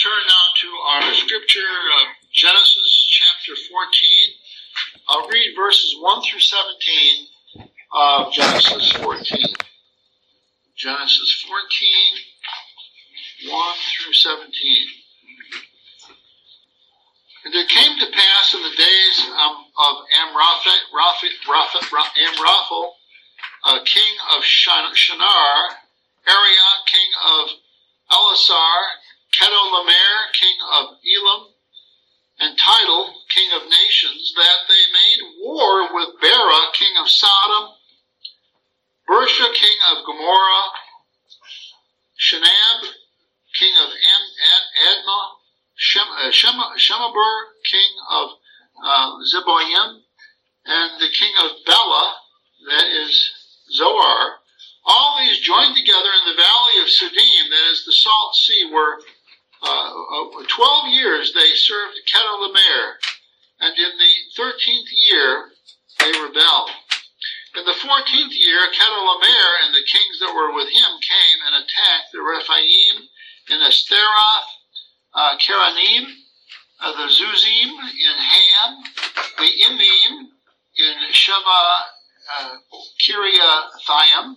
turn now to our scripture of Genesis chapter 14. I'll read verses 1 through 17 of Genesis 14. Genesis 14, 1 through 17. And it came to pass in the days um, of Amraphel, uh, king of Shinar, Arioch, king of Elasar, Chedorlaomer, king of Elam, and Tidal, king of nations, that they made war with Bera, king of Sodom, Birsha, king of Gomorrah, Shinab, king of Admah, Shem, uh, Shem, Shemeber, king of uh, and the king of Bela, that is Zoar, all these joined together in the valley of Siddim, that is the Salt Sea, where 12 years they served Chedorlaomer, and in the 13th year they rebelled. In the 14th year, Chedorlaomer and the kings that were with him came and attacked the Rephaim in Ashtaroth, uh, Karanim, uh, the Zuzim in Ham, the Emim in Sheva uh, Kiriathaim,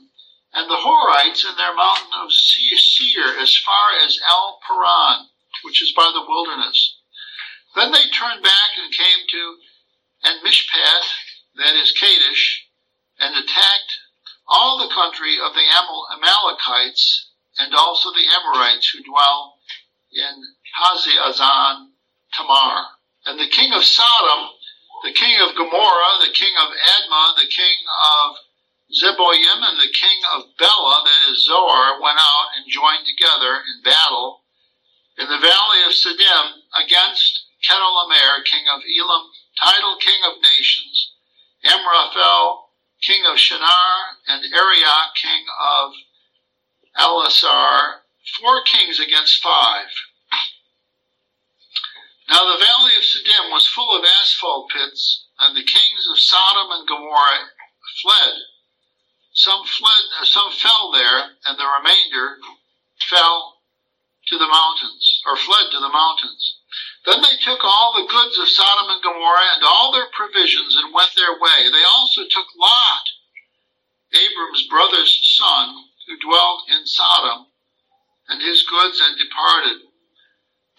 and the Horites in their mountain of Seir as far as El Paran, which is by the wilderness. Then they turned back and came to En-Mishpat, that is Kadesh, and attacked all the country of the Amalekites and also the Amorites who dwell in Hazazon Tamar. And the king of Sodom, the king of Gomorrah, the king of Admah, the king of Zeboim and the king of Bela, that is Zoar, went out and joined together in battle in the valley of Siddim against Chedorlaomer, king of Elam, Tidal, king of nations, Amraphel, king of Shinar, and Arioch, king of Elasar, four kings against five. Now the valley of Siddim was full of asphalt pits, and the kings of Sodom and Gomorrah fled some fled, uh, some fell there, and the remainder fell to the mountains, or fled to the mountains. Then they took all the goods of Sodom and Gomorrah and all their provisions and went their way. They also took Lot, Abram's brother's son, who dwelt in Sodom, and his goods and departed.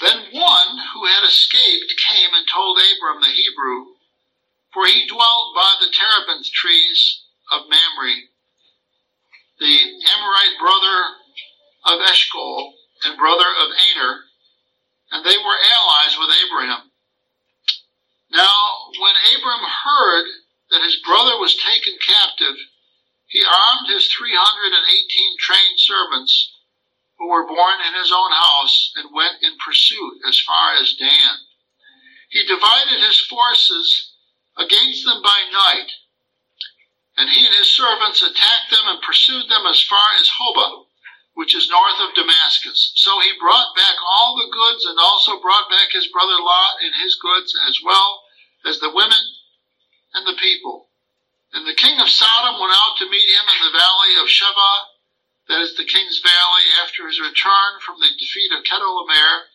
Then one who had escaped came and told Abram the Hebrew, for he dwelt by the terebinth trees of Mamre, the Amorite brother of Eshcol and brother of Aner, and they were allies with Abraham. Now, when Abram heard that his brother was taken captive, he armed his 318 trained servants who were born in his own house and went in pursuit as far as Dan. He divided his forces against them by night and he and his servants attacked them and pursued them as far as Hobah, which is north of Damascus. So he brought back all the goods and also brought back his brother Lot and his goods as well as the women and the people. And the king of Sodom went out to meet him in the valley of Shaveh, that is the king's valley, after his return from the defeat of Chedorlaomer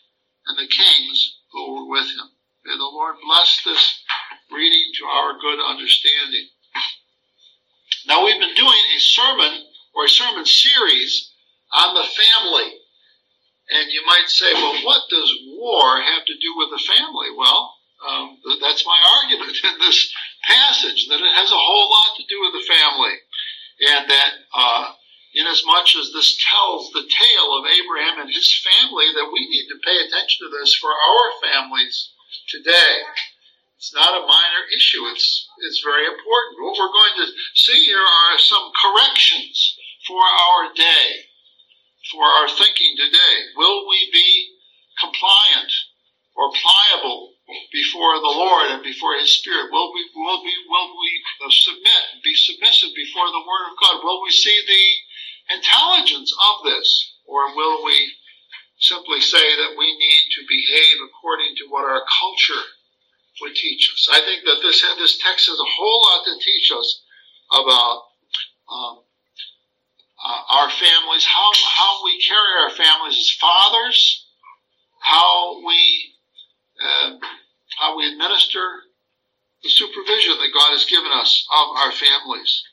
and the kings who were with him. May the Lord bless this reading to our good understanding. Now, we've been doing a sermon or a sermon series on the family. And you might say, well, what does war have to do with the family? Well, um, that's my argument in this passage, that it has a whole lot to do with the family. And that, uh, inasmuch as this tells the tale of Abraham and his family, that we need to pay attention to this for our families today. It's not a minor issue. It's, it's very important. What we're going to see here are some corrections for our day, for our thinking today. Will we be compliant or pliable before the Lord and before His Spirit? Will we, will we, will we submit, be submissive before the Word of God? Will we see the intelligence of this? Or will we simply say that we need to behave according to what our culture would teach us. I think that this this text has a whole lot to teach us about um, uh, our families, how, how we carry our families as fathers, how we, uh, how we administer the supervision that God has given us of our families.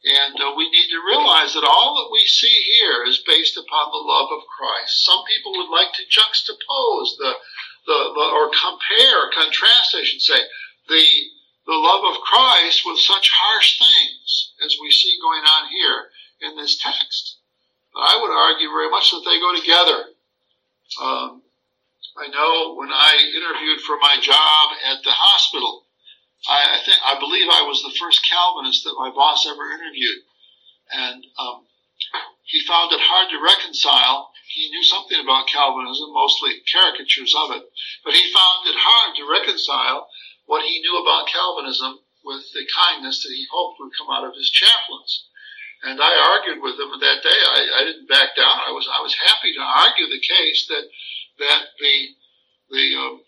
And uh, we need to realize that all that we see here is based upon the love of Christ. Some people would like to juxtapose the, the, the or compare, contrast, I should say, the the love of Christ with such harsh things as we see going on here in this text. But I would argue very much that they go together. Um, I know when I interviewed for my job at the hospital, I, I think I believe I was the first Calvinist that my boss ever interviewed, and um, he found it hard to reconcile. He knew something about Calvinism, mostly caricatures of it, but he found it hard to reconcile what he knew about Calvinism with the kindness that he hoped would come out of his chaplains. And I argued with him that day. I, I didn't back down. I was I was happy to argue the case that that the the um,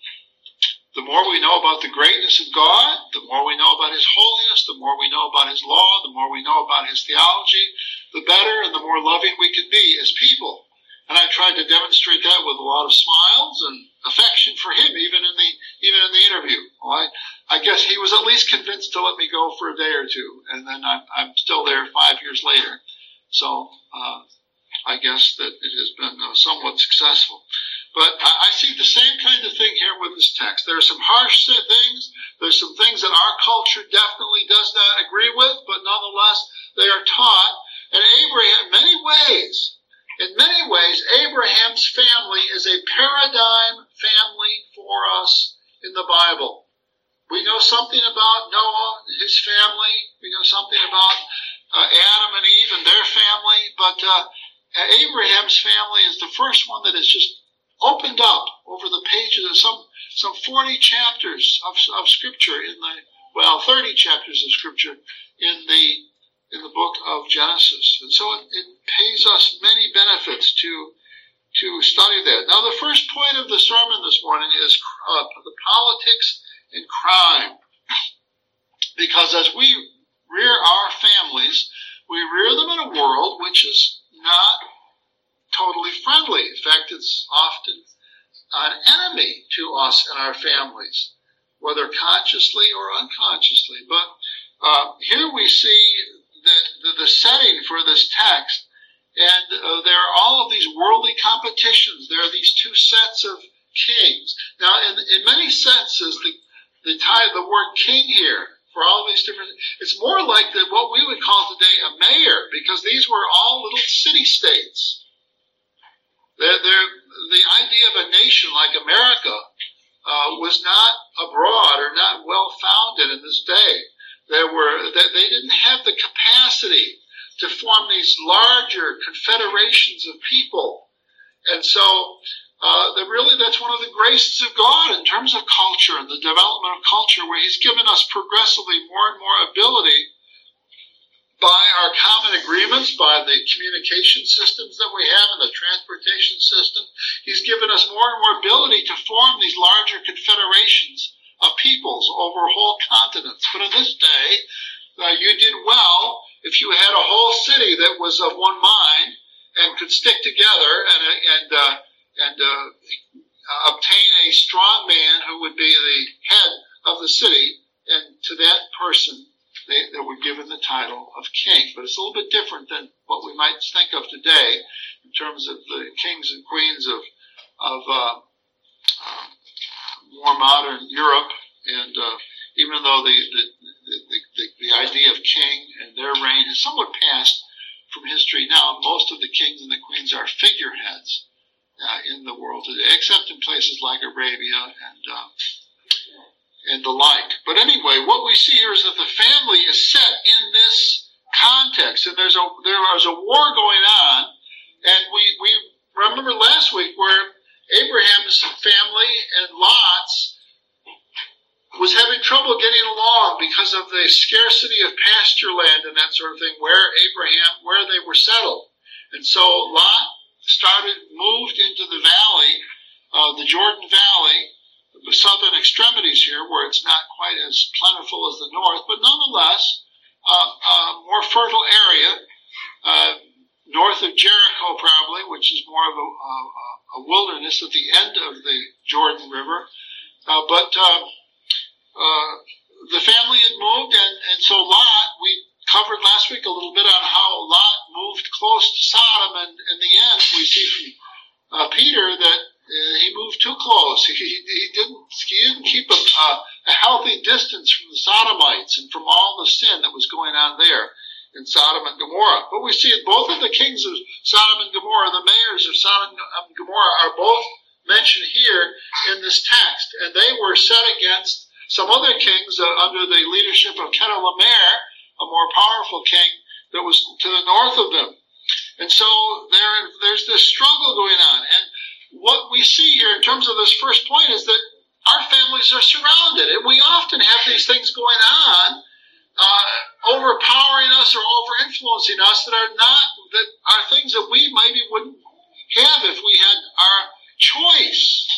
the more we know about the greatness of God, the more we know about His holiness, the more we know about His law, the more we know about His theology, the better and the more loving we can be as people. And I tried to demonstrate that with a lot of smiles and affection for him, even in the even in the interview. Well, I, I guess he was at least convinced to let me go for a day or two, and then I'm, I'm still there five years later. So uh, I guess that it has been uh, somewhat successful. But I, I see the same kind of thing here with this text. There are some harsh things. There's some things that our culture definitely does not agree with, but nonetheless they are taught. And Abraham, in many ways, in many ways, Abraham's family is a paradigm family for us in the Bible. We know something about Noah and his family. We know something about uh, Adam and Eve and their family. But uh, Abraham's family is the first one that is just opened up over the pages of some some 40 chapters of, of scripture in the well 30 chapters of scripture in the in the book of Genesis. And so it, it pays us many benefits to to study that. Now, the first point of the sermon this morning is uh, the politics and crime. Because as we rear our families, we rear them in a world which is not totally friendly. In fact, it's often an enemy to us and our families, whether consciously or unconsciously. But uh, here we see the, the, setting for this text and uh, there are all of these worldly competitions. There are these two sets of kings. Now, in, in many senses, the, the, tie, the word king here, for all these different, it's more like the, what we would call today a mayor, because these were all little city states. They're, they're, the idea of a nation like America uh, was not abroad or not well founded in this day. There were, that they didn't have the capacity to form these larger confederations of people. And so, uh, that really that's one of the graces of God in terms of culture and the development of culture, where He's given us progressively more and more ability by our common agreements, by the communication systems that we have and the transportation system. He's given us more and more ability to form these larger confederations of peoples over whole continents. But in this day, uh, you did well if you had a whole city that was of one mind and could stick together and and uh, and uh, obtain a strong man who would be the head of the city, and to that person they, they were given the title of king. But it's a little bit different than what we might think of today in terms of the kings and queens of of uh, more modern Europe and uh, even though the, the, the, the, the idea of king and their reign has somewhat passed from history now, most of the kings and the queens are figureheads uh, in the world today, except in places like Arabia and uh, and the like. But anyway, what we see here is that the family is set in this context, and there's a there is a war going on, and we we remember last week where Abraham's family and Lot's was having trouble getting along because of the scarcity of pasture land and that sort of thing where Abraham, where they were settled. And so Lot started, moved into the valley, uh, the Jordan Valley, the southern extremities here where it's not quite as plentiful as the north, but nonetheless, uh, a more fertile area, uh, north of Jericho probably, which is more of a, a, a, wilderness at the end of the Jordan River. Uh, but uh, uh, the family had moved, and, and so Lot, we covered last week a little bit on how Lot moved close to Sodom, and in the end, we see from uh, Peter that uh, he moved too close. He, he, didn't he didn't keep a, a, a healthy distance from the Sodomites and from all the sin that was going on there in Sodom and Gomorrah. But we see both of the kings of Sodom and Gomorrah, the mayors of Sodom and Gomorrah, are both mentioned here in this text, and they were set against some other kings uh, under the leadership of Chedorlaomer, a more powerful king that was to the north of them. And so there, there's this struggle going on. And what we see here in terms of this first point is that our families are surrounded, and we often have these things going on uh, overpowering or over influencing us that are not that are things that we maybe wouldn't have if we had our choice.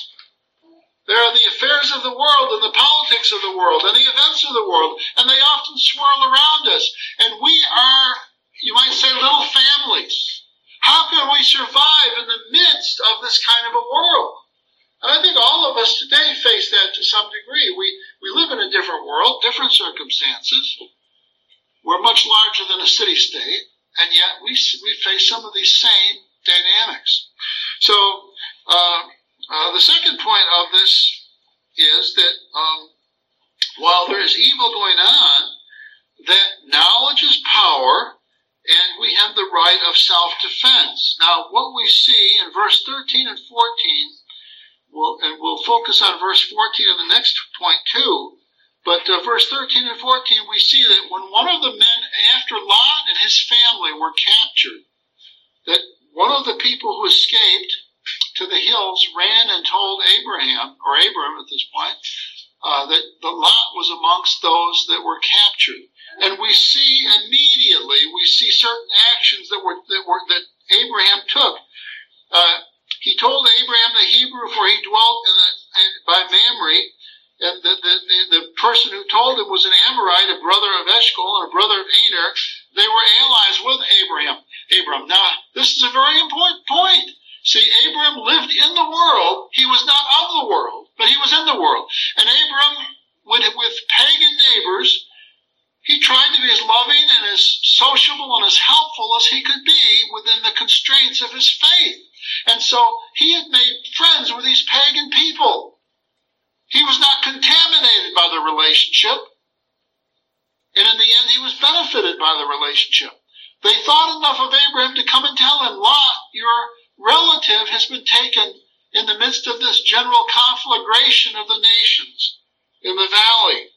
There are the affairs of the world and the politics of the world and the events of the world, and they often swirl around us. And we are, you might say, little families. How can we survive in the midst of this kind of a world? And I think all of us today face that to some degree. We, we live in a different world, different circumstances. We're much larger than a city state, and yet we, we face some of these same dynamics. So, uh, uh, the second point of this is that um, while there is evil going on, that knowledge is power, and we have the right of self-defense. Now, what we see in verse 13 and 14 we'll, and we'll focus on verse 14 in the next point too. But uh, verse 13 and 14, we see that when one of the men, after Lot and his family were captured, that one of the people who escaped to the hills ran and told Abraham, or Abram at this point, uh, that the Lot was amongst those that were captured. And we see immediately, we see certain actions that were that were that Abraham took. Uh, he told Abraham the Hebrew, for he dwelt in the, in, by Mamre, and the, the, the, the, person who told him was an Amorite, a brother of Eshcol and a brother of Aner. They were allies with Abraham. Abram. Now, this is a very important point. See, Abram lived in the world. He was not of the world, but he was in the world. And Abram, with, with pagan neighbors, he tried to be as loving and as sociable and as helpful as he could be within the constraints of his faith. And so he had made friends with these pagan people. He was not contaminated by the relationship. And in the end, he was benefited by the relationship. They thought enough of Abraham to come and tell him, Lot, your relative has been taken in the midst of this general conflagration of the nations in the valley.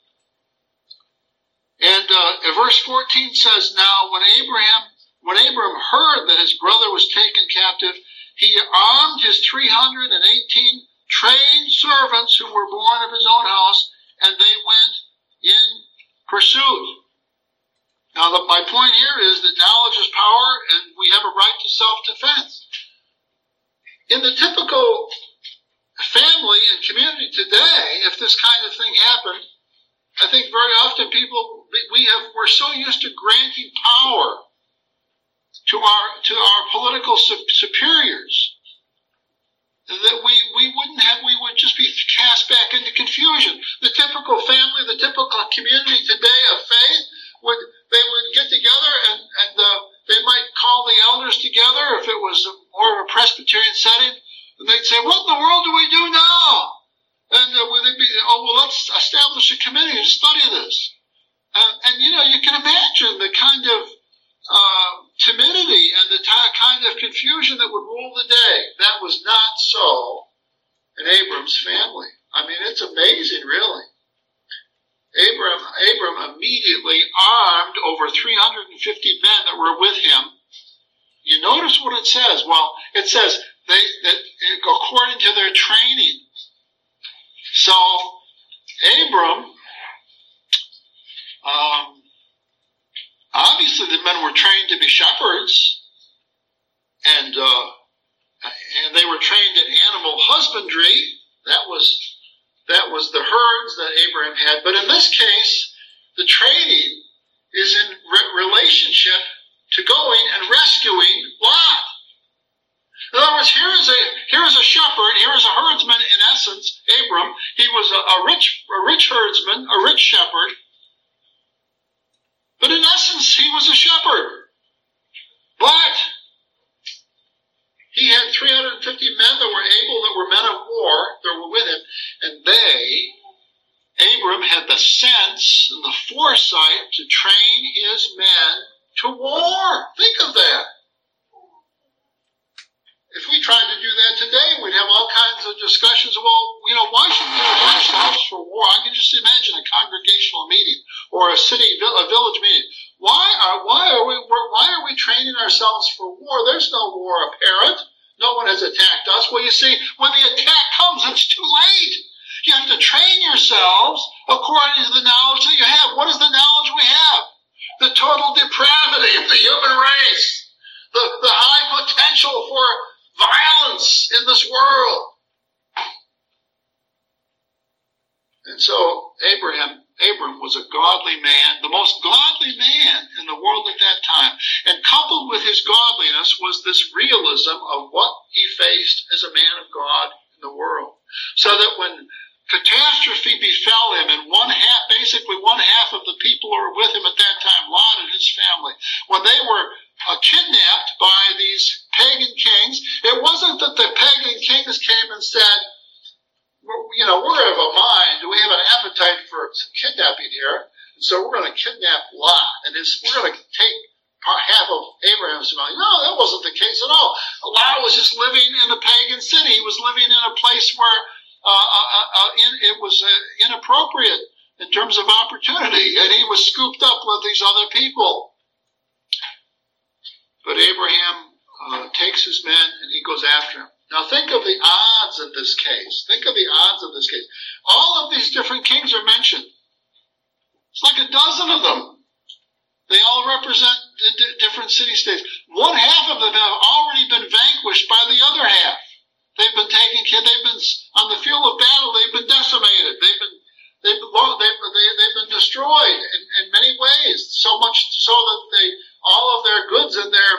And uh, verse 14 says, Now when Abraham, when Abraham heard that his brother was taken captive, he armed his 318 trained servants who were born of his own house, and they went in pursuit. Now, the, my point here is that knowledge is power, and we have a right to self-defense. In the typical family and community today, if this kind of thing happened, I think very often people we have we're so used to granting power to our to our political superiors that we, we wouldn't have we would just be cast back into confusion. The typical family, the typical community today of faith would they would get together and and uh, they might call the elders together if it was more of a Presbyterian setting, and they'd say, "What in the world do we do now?" And uh, would it be, "Oh well, let's establish a committee to study this." And, and you know, you can imagine the kind of uh, timidity and the t- kind of confusion that would rule the day. That was not so in Abram's family. I mean, it's amazing, really. Abram, Abram immediately armed over 350 men that were with him. You notice what it says. Well, it says they that according to their training. So Abram um, obviously the men were trained to be shepherds, and uh, and they were trained in animal husbandry. That was that was the herds that Abraham had. But in this case, the training is in re- relationship to going and rescuing Lot. In other words, here is a here is a shepherd, here is a herdsman. In essence, Abram. He was a, a rich, a rich herdsman, a rich shepherd. But in essence, he was a shepherd. But he had 350 men that were able, that were men of war, that were with him, and they, Abram had the sense and the foresight to train his men to war. Think of that. If we tried to do that today, we'd have all kinds of discussions. Well, you know, why should we prepare ourselves for war? I can just imagine a congregational meeting or a city, a village meeting. Why are why are we why are we training ourselves for war? There's no war apparent. No one has attacked us. Well, you see, when the attack comes, it's too late. You have to train yourselves according to the knowledge that you have. What is the knowledge we have? The total depravity of the human race. The, the high potential for violence in this world. And so Abraham, Abram was a godly man, the most godly man in the world at that time. And coupled with his godliness was this realism of what he faced as a man of God in the world. So that when catastrophe befell him and one half, basically one half of the people who were with him at that time, Lot and his family, when they were uh, kidnapped by these pagan kings, it wasn't that the pagan kings came and said, you know, we're of a mind, we have an appetite for kidnapping here, and so we're going to kidnap Lot, and we're going to take half of Abraham's family. No, that wasn't the case at all. Lot was just living in a pagan city. He was living in a place where uh, uh, uh, uh it was inappropriate in terms of opportunity, and he was scooped up with these other people. But Abraham takes his men and he goes after him. Now think of the odds of this case. Think of the odds of this case. All of these different kings are mentioned. It's like a dozen of them. They all represent d- different city states. One half of them have already been vanquished by the other half. They've been taken, they've been on the field of battle, they've been decimated. They've been they've, they've, they've been destroyed in, in many ways, so much so that they all of their goods and their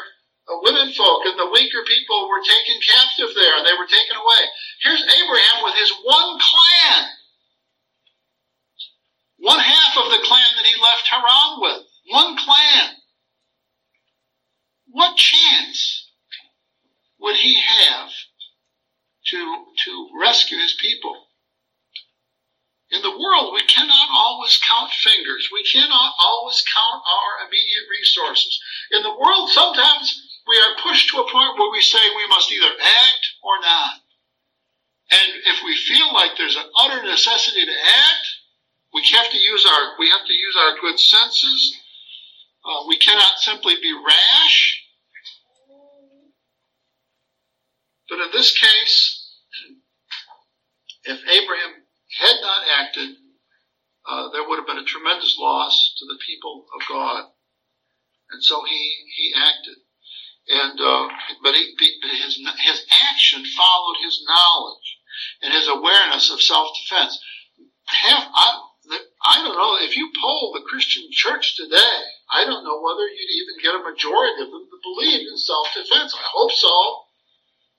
women folk and the weaker people were taken captive there and they were taken away. Here's Abraham with his one clan. One half of the clan that he left Haran with. One clan. What chance would he have to, to rescue his people? In the world, we cannot always count fingers. We cannot always count our immediate resources. In the world, sometimes we are pushed to a point where we say we must either act or not. And if we feel like there's an utter necessity to act, we have to use our we have to use our good senses. Uh, we cannot simply be rash. But in this case, if Abraham had not acted, uh, there would have been a tremendous loss to the people of God. And so he, he acted. And, uh, but he, his, his action followed his knowledge and his awareness of self-defense. Have, I, I don't know, if you poll the Christian church today, I don't know whether you'd even get a majority of them to believe in self-defense. I hope so.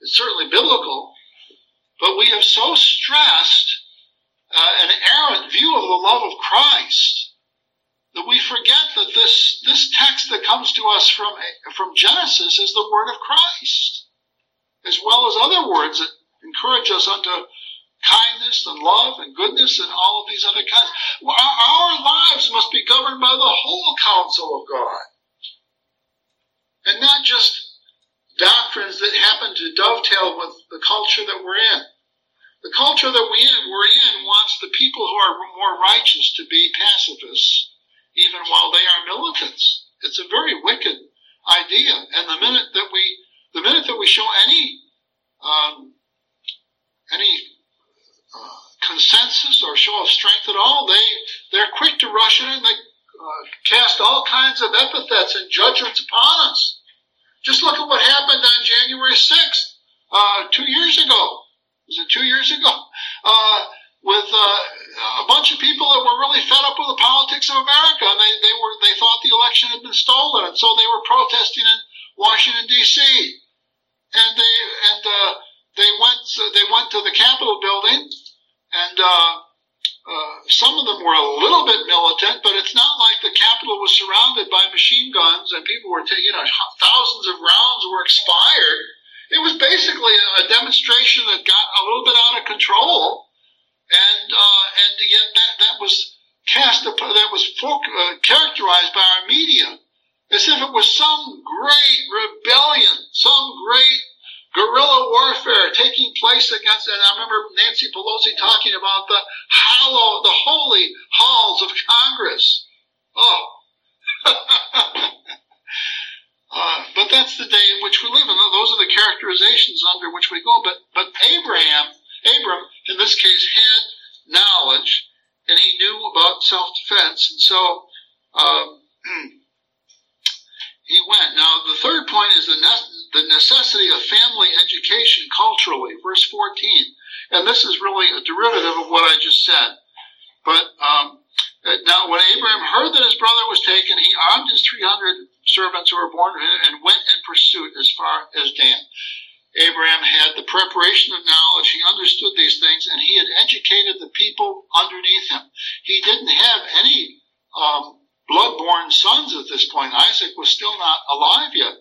It's certainly biblical. But we have so stressed uh, an errant view of the love of Christ that we forget that this, this text that comes to us from, from Genesis is the word of Christ, as well as other words that encourage us unto kindness and love and goodness and all of these other kinds. Our, our lives must be governed by the whole counsel of God. And not just doctrines that happen to dovetail with the culture that we're in. The culture that we we're in wants the people who are more righteous to be pacifists, even while they are militants. It's a very wicked idea. And the minute that we, the minute that we show any, um, any uh, consensus or show of strength at all, they they're quick to rush in and they uh, cast all kinds of epithets and judgments upon us. Just look at what happened on January 6th, uh, two years ago was it two years ago? Uh, with uh, a bunch of people that were really fed up with the politics of America, and they, they were they thought the election had been stolen, and so they were protesting in Washington D.C. And they and uh, they went they went to the Capitol building, and uh, uh, some of them were a little bit militant, but it's not like the Capitol was surrounded by machine guns and people were taking, you know, thousands of rounds were expired. It was basically a demonstration that got a little bit out of control, and uh, and yet that that was cast that was folk, uh, characterized by our media as if it was some great rebellion, some great guerrilla warfare taking place against, and I remember Nancy Pelosi talking about the hollow, the holy halls of Congress. Oh. uh, but that's the day in which we live, and those are the characterizations under which we go. But, but Abraham, Abram, in this case, had knowledge, and he knew about self-defense, and so, um, he went. Now, the third point is the, the necessity of family education culturally, verse 14. And this is really a derivative of what I just said. But um, now, when Abraham heard that his brother was taken, he armed his 300 servants who were born to him and went in pursuit as far as Dan. Abraham had the preparation of knowledge. He understood these things, and he had educated the people underneath him. He didn't have any um, blood-born sons at this point. Isaac was still not alive yet,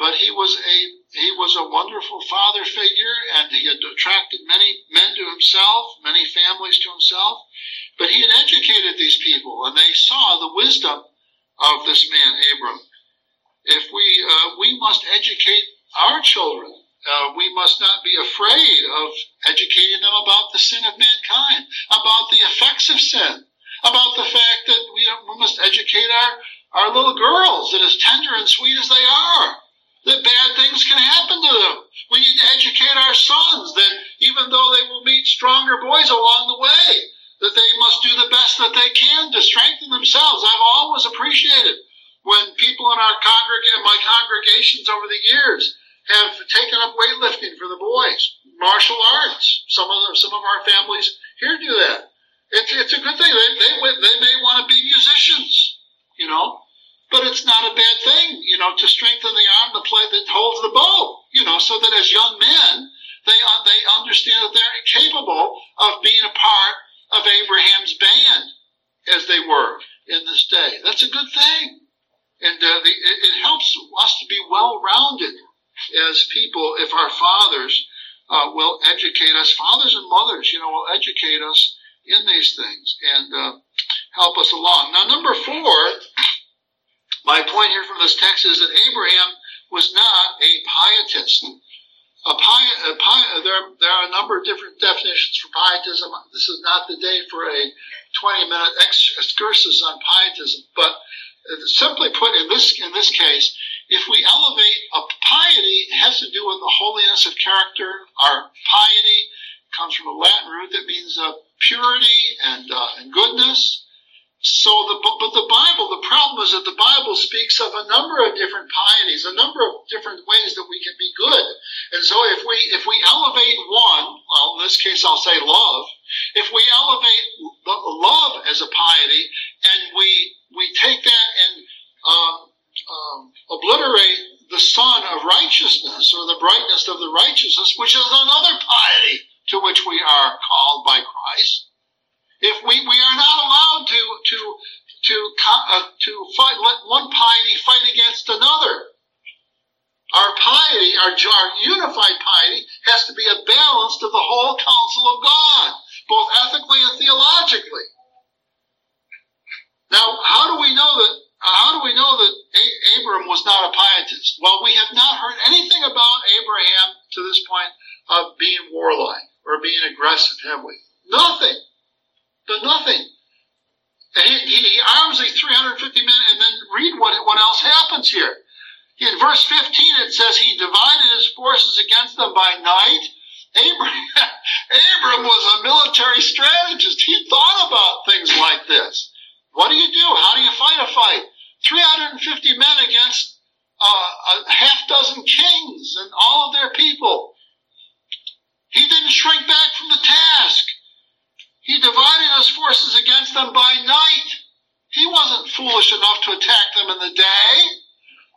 but he was a he was a wonderful father figure, and he had attracted many men to himself, many families to himself. But he had educated these people, and they saw the wisdom of this man Abram. If we uh, we must educate our children. Uh, we must not be afraid of educating them about the sin of mankind, about the effects of sin, about the fact that we, we must educate our, our little girls that as tender and sweet as they are, that bad things can happen to them. We need to educate our sons that even though they will meet stronger boys along the way, that they must do the best that they can to strengthen themselves. I've always appreciated when people in our congregation, my congregations over the years, have taken up weightlifting for the boys, martial arts. Some of them, some of our families here do that. It's, it's a good thing. They, they, they may want to be musicians, you know, but it's not a bad thing, you know, to strengthen the arm the play that holds the bow, you know, so that as young men, they, uh, they understand that they're capable of being a part of Abraham's band as they were in this day. That's a good thing. And uh, the, it, it, helps us to be well rounded as people if our fathers uh, will educate us, fathers and mothers, you know, will educate us in these things and uh, help us along. Now, number four, my point here from this text is that Abraham was not a pietist. A pi- a pi- there, there are a number of different definitions for pietism. This is not the day for a 20 minute ex- excursus on pietism, but simply put, in this, in this case, if we elevate a piety, it has to do with the holiness of character. Our piety comes from a Latin root that means uh, purity and, uh, and goodness. So the, but the Bible, the problem is that the Bible speaks of a number of different pieties, a number of different ways that we can be good. And so if we, if we elevate one, well, in this case I'll say love, if we elevate love as a piety and we, we take that and, uh, um, obliterate the sun of righteousness or the brightness of the righteousness, which is another piety, to which we are called by Christ. If we, we are not allowed to, to, to, uh, to fight, let one piety fight against another. Our piety, our, our unified piety, has to be a balance to the whole counsel of God, both ethically and theologically. Now, how do we know that? How do we know that Abram was not a pietist? Well, we have not heard anything about Abraham to this point of being warlike or being aggressive, have we? Nothing. But nothing. And he, he arms these 350 men, and then read what, what else happens here. In verse 15, it says he divided his forces against them by night. Abraham, Abram was a military strategist. He thought about things like this. What do you do? How do you fight a fight? 350 men against uh, a half dozen kings and all of their people. He didn't shrink back from the task. He divided forces against them by night. He wasn't foolish enough to attack them in the day.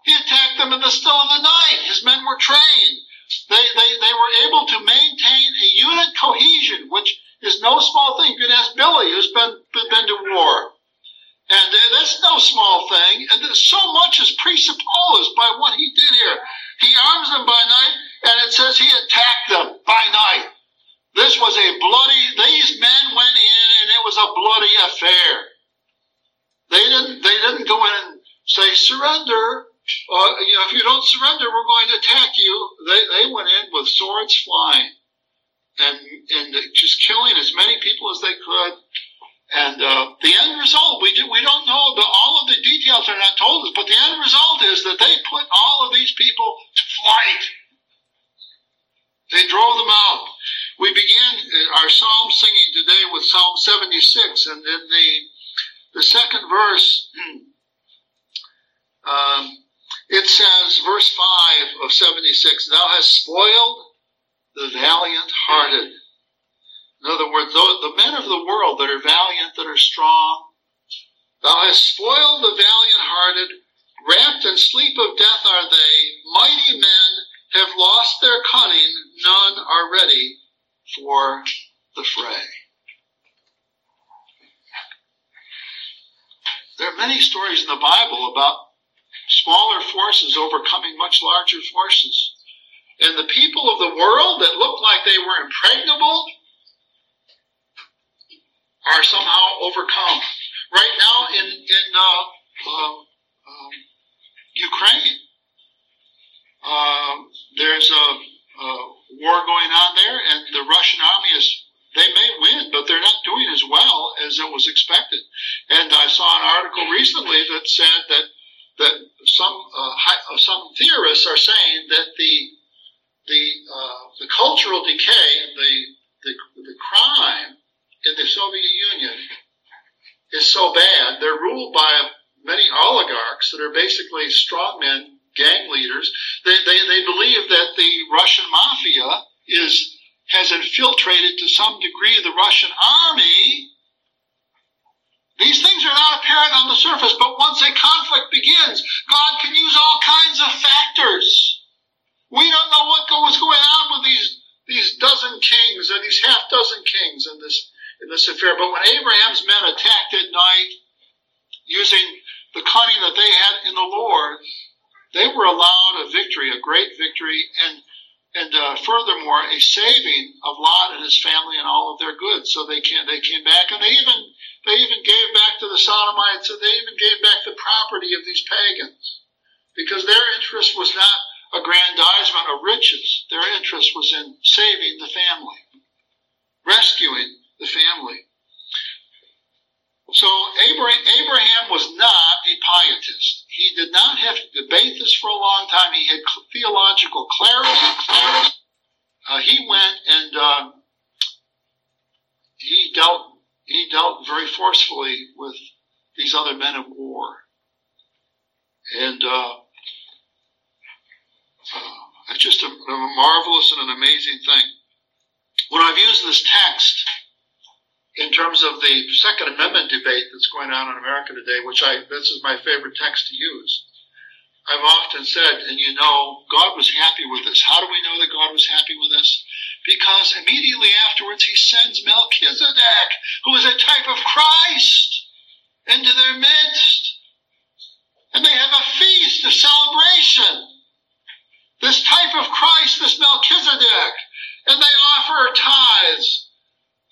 He attacked them in the still of the night. His men were trained. They, they, they were able to maintain a unit cohesion, which is no small thing. You can ask Billy, who's been, been to war. And that's no small thing. And so much is presupposed by what he did here. He arms them by night, and it says he attacked them by night. This was a bloody, these men went in, and it was a bloody affair. They didn't, they didn't go in and say, surrender. Uh, you know, if you don't surrender, we're going to attack you. They, they went in with swords flying and, and just killing as many people as they could and uh, the end result, we do, we don't know the, all of the details are not told us, but the end result is that they put all of these people to flight. They drove them out. We began uh, our psalm singing today with Psalm 76, and in the the second verse, um, it says, verse 5 of 76, Thou hast spoiled the valiant hearted. In other words, the men of the world that are valiant, that are strong, thou hast spoiled the valiant hearted, wrapped in sleep of death are they, mighty men have lost their cunning, none are ready for the fray. There are many stories in the Bible about smaller forces overcoming much larger forces. And the people of the world that looked like they were impregnable are somehow overcome. Right now in in uh, uh, um, Ukraine, uh, there's a, a, war going the Russian army is they may win, but they're not doing as well as it was expected. And I saw an article recently that said that that some uh, high, some theorists are saying that the the uh, the cultural decay and the the, the crime in the Soviet Union is so bad. They're ruled by many oligarchs that are basically strongmen, gang leaders. They, they, they believe that the Russian mafia is has infiltrated to some degree the Russian army. These things are not apparent on the surface, but once a conflict begins, God can use all kinds of factors. We don't know what was going on with these these dozen kings or these half dozen kings in this in this affair. But when Abraham's men attacked at night, using the cunning that they had in the Lord, they were allowed a victory, a great victory, and and uh, furthermore, a saving of Lot and his family and all of their goods. So they came, they came back, and they even they even gave back to the Sodomites, and they even gave back the property of these pagans, because their interest was not aggrandizement of riches. Their interest was in saving the family, rescuing the family. So Abraham was not a pietist. He did not have to debate this for a long time. He had theological clarity. clarity. Uh, he went and uh, he dealt he dealt very forcefully with these other men of war, and uh, uh it's just a, a marvelous and an amazing thing. When I've used this text in terms of the Second Amendment debate that's going on in America today, which I this is my favorite text to use. I've often said, and you know, God was happy with this. How do we know that God was happy with this? Because immediately afterwards he sends Melchizedek, who is a type of Christ, into their midst. And they have a feast, a celebration. This type of Christ, this Melchizedek. And they offer tithes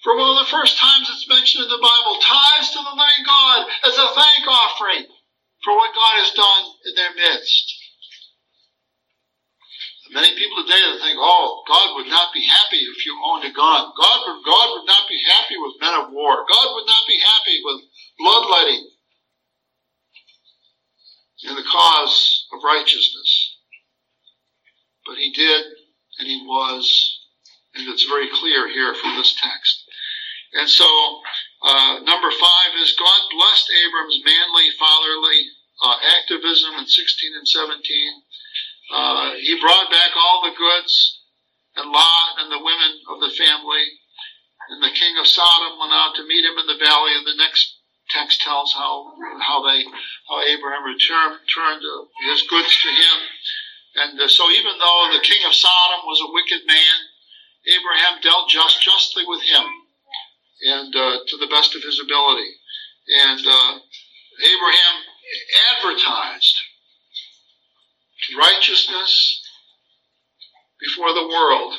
for one of the first times it's mentioned in the Bible, tithes to the living God as a thank offering for what God has done in their midst. Many people today think, oh, God would not be happy if you owned a gun. God would, God would not be happy with men of war. God would not be happy with bloodletting in the cause of righteousness. But he did, and he was, and it's very clear here from this text. And so, uh, number five is God blessed Abram's manly, fatherly uh, activism in 16 and 17. Uh, he brought back all the goods and Lot and the women of the family. And the king of Sodom went out to meet him in the valley. And the next text tells how how they how Abraham returned, returned his goods to him. And uh, so, even though the king of Sodom was a wicked man, Abraham dealt just justly with him and uh, to the best of his ability. And uh, Abraham advertised righteousness before the world.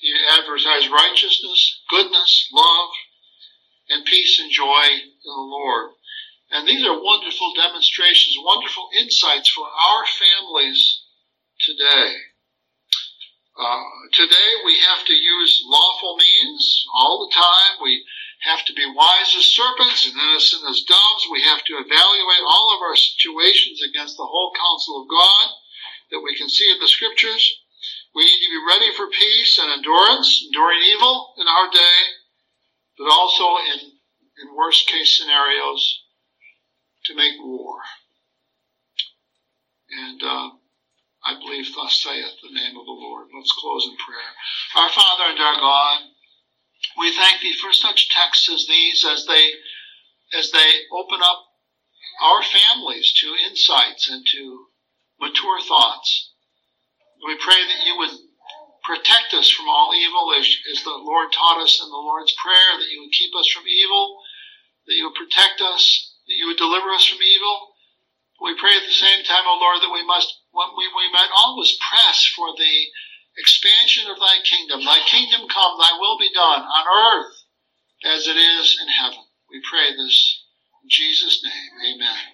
He advertised righteousness, goodness, love, and peace and joy in the Lord. And these are wonderful demonstrations, wonderful insights for our families today. Uh, today we have to use lawful means all the time. We have to be wise as serpents and innocent as doves. We have to evaluate all of our situations against the whole counsel of God that we can see in the scriptures. We need to be ready for peace and endurance, enduring evil in our day, but also in, in worst case scenarios to make war. And uh, I believe thus saith the name of the Lord. Let's close in prayer. Our Father and our God, we thank thee for such texts as these as they as they open up our families to insights and to mature thoughts. We pray that you would protect us from all evil as, as the Lord taught us in the Lord's Prayer, that you would keep us from evil, that you would protect us, that you would deliver us from evil. We pray at the same time, O Lord, that we must we, we might always press for the expansion of thy kingdom. Thy kingdom come, thy will be done on earth as it is in heaven. We pray this in Jesus' name. Amen.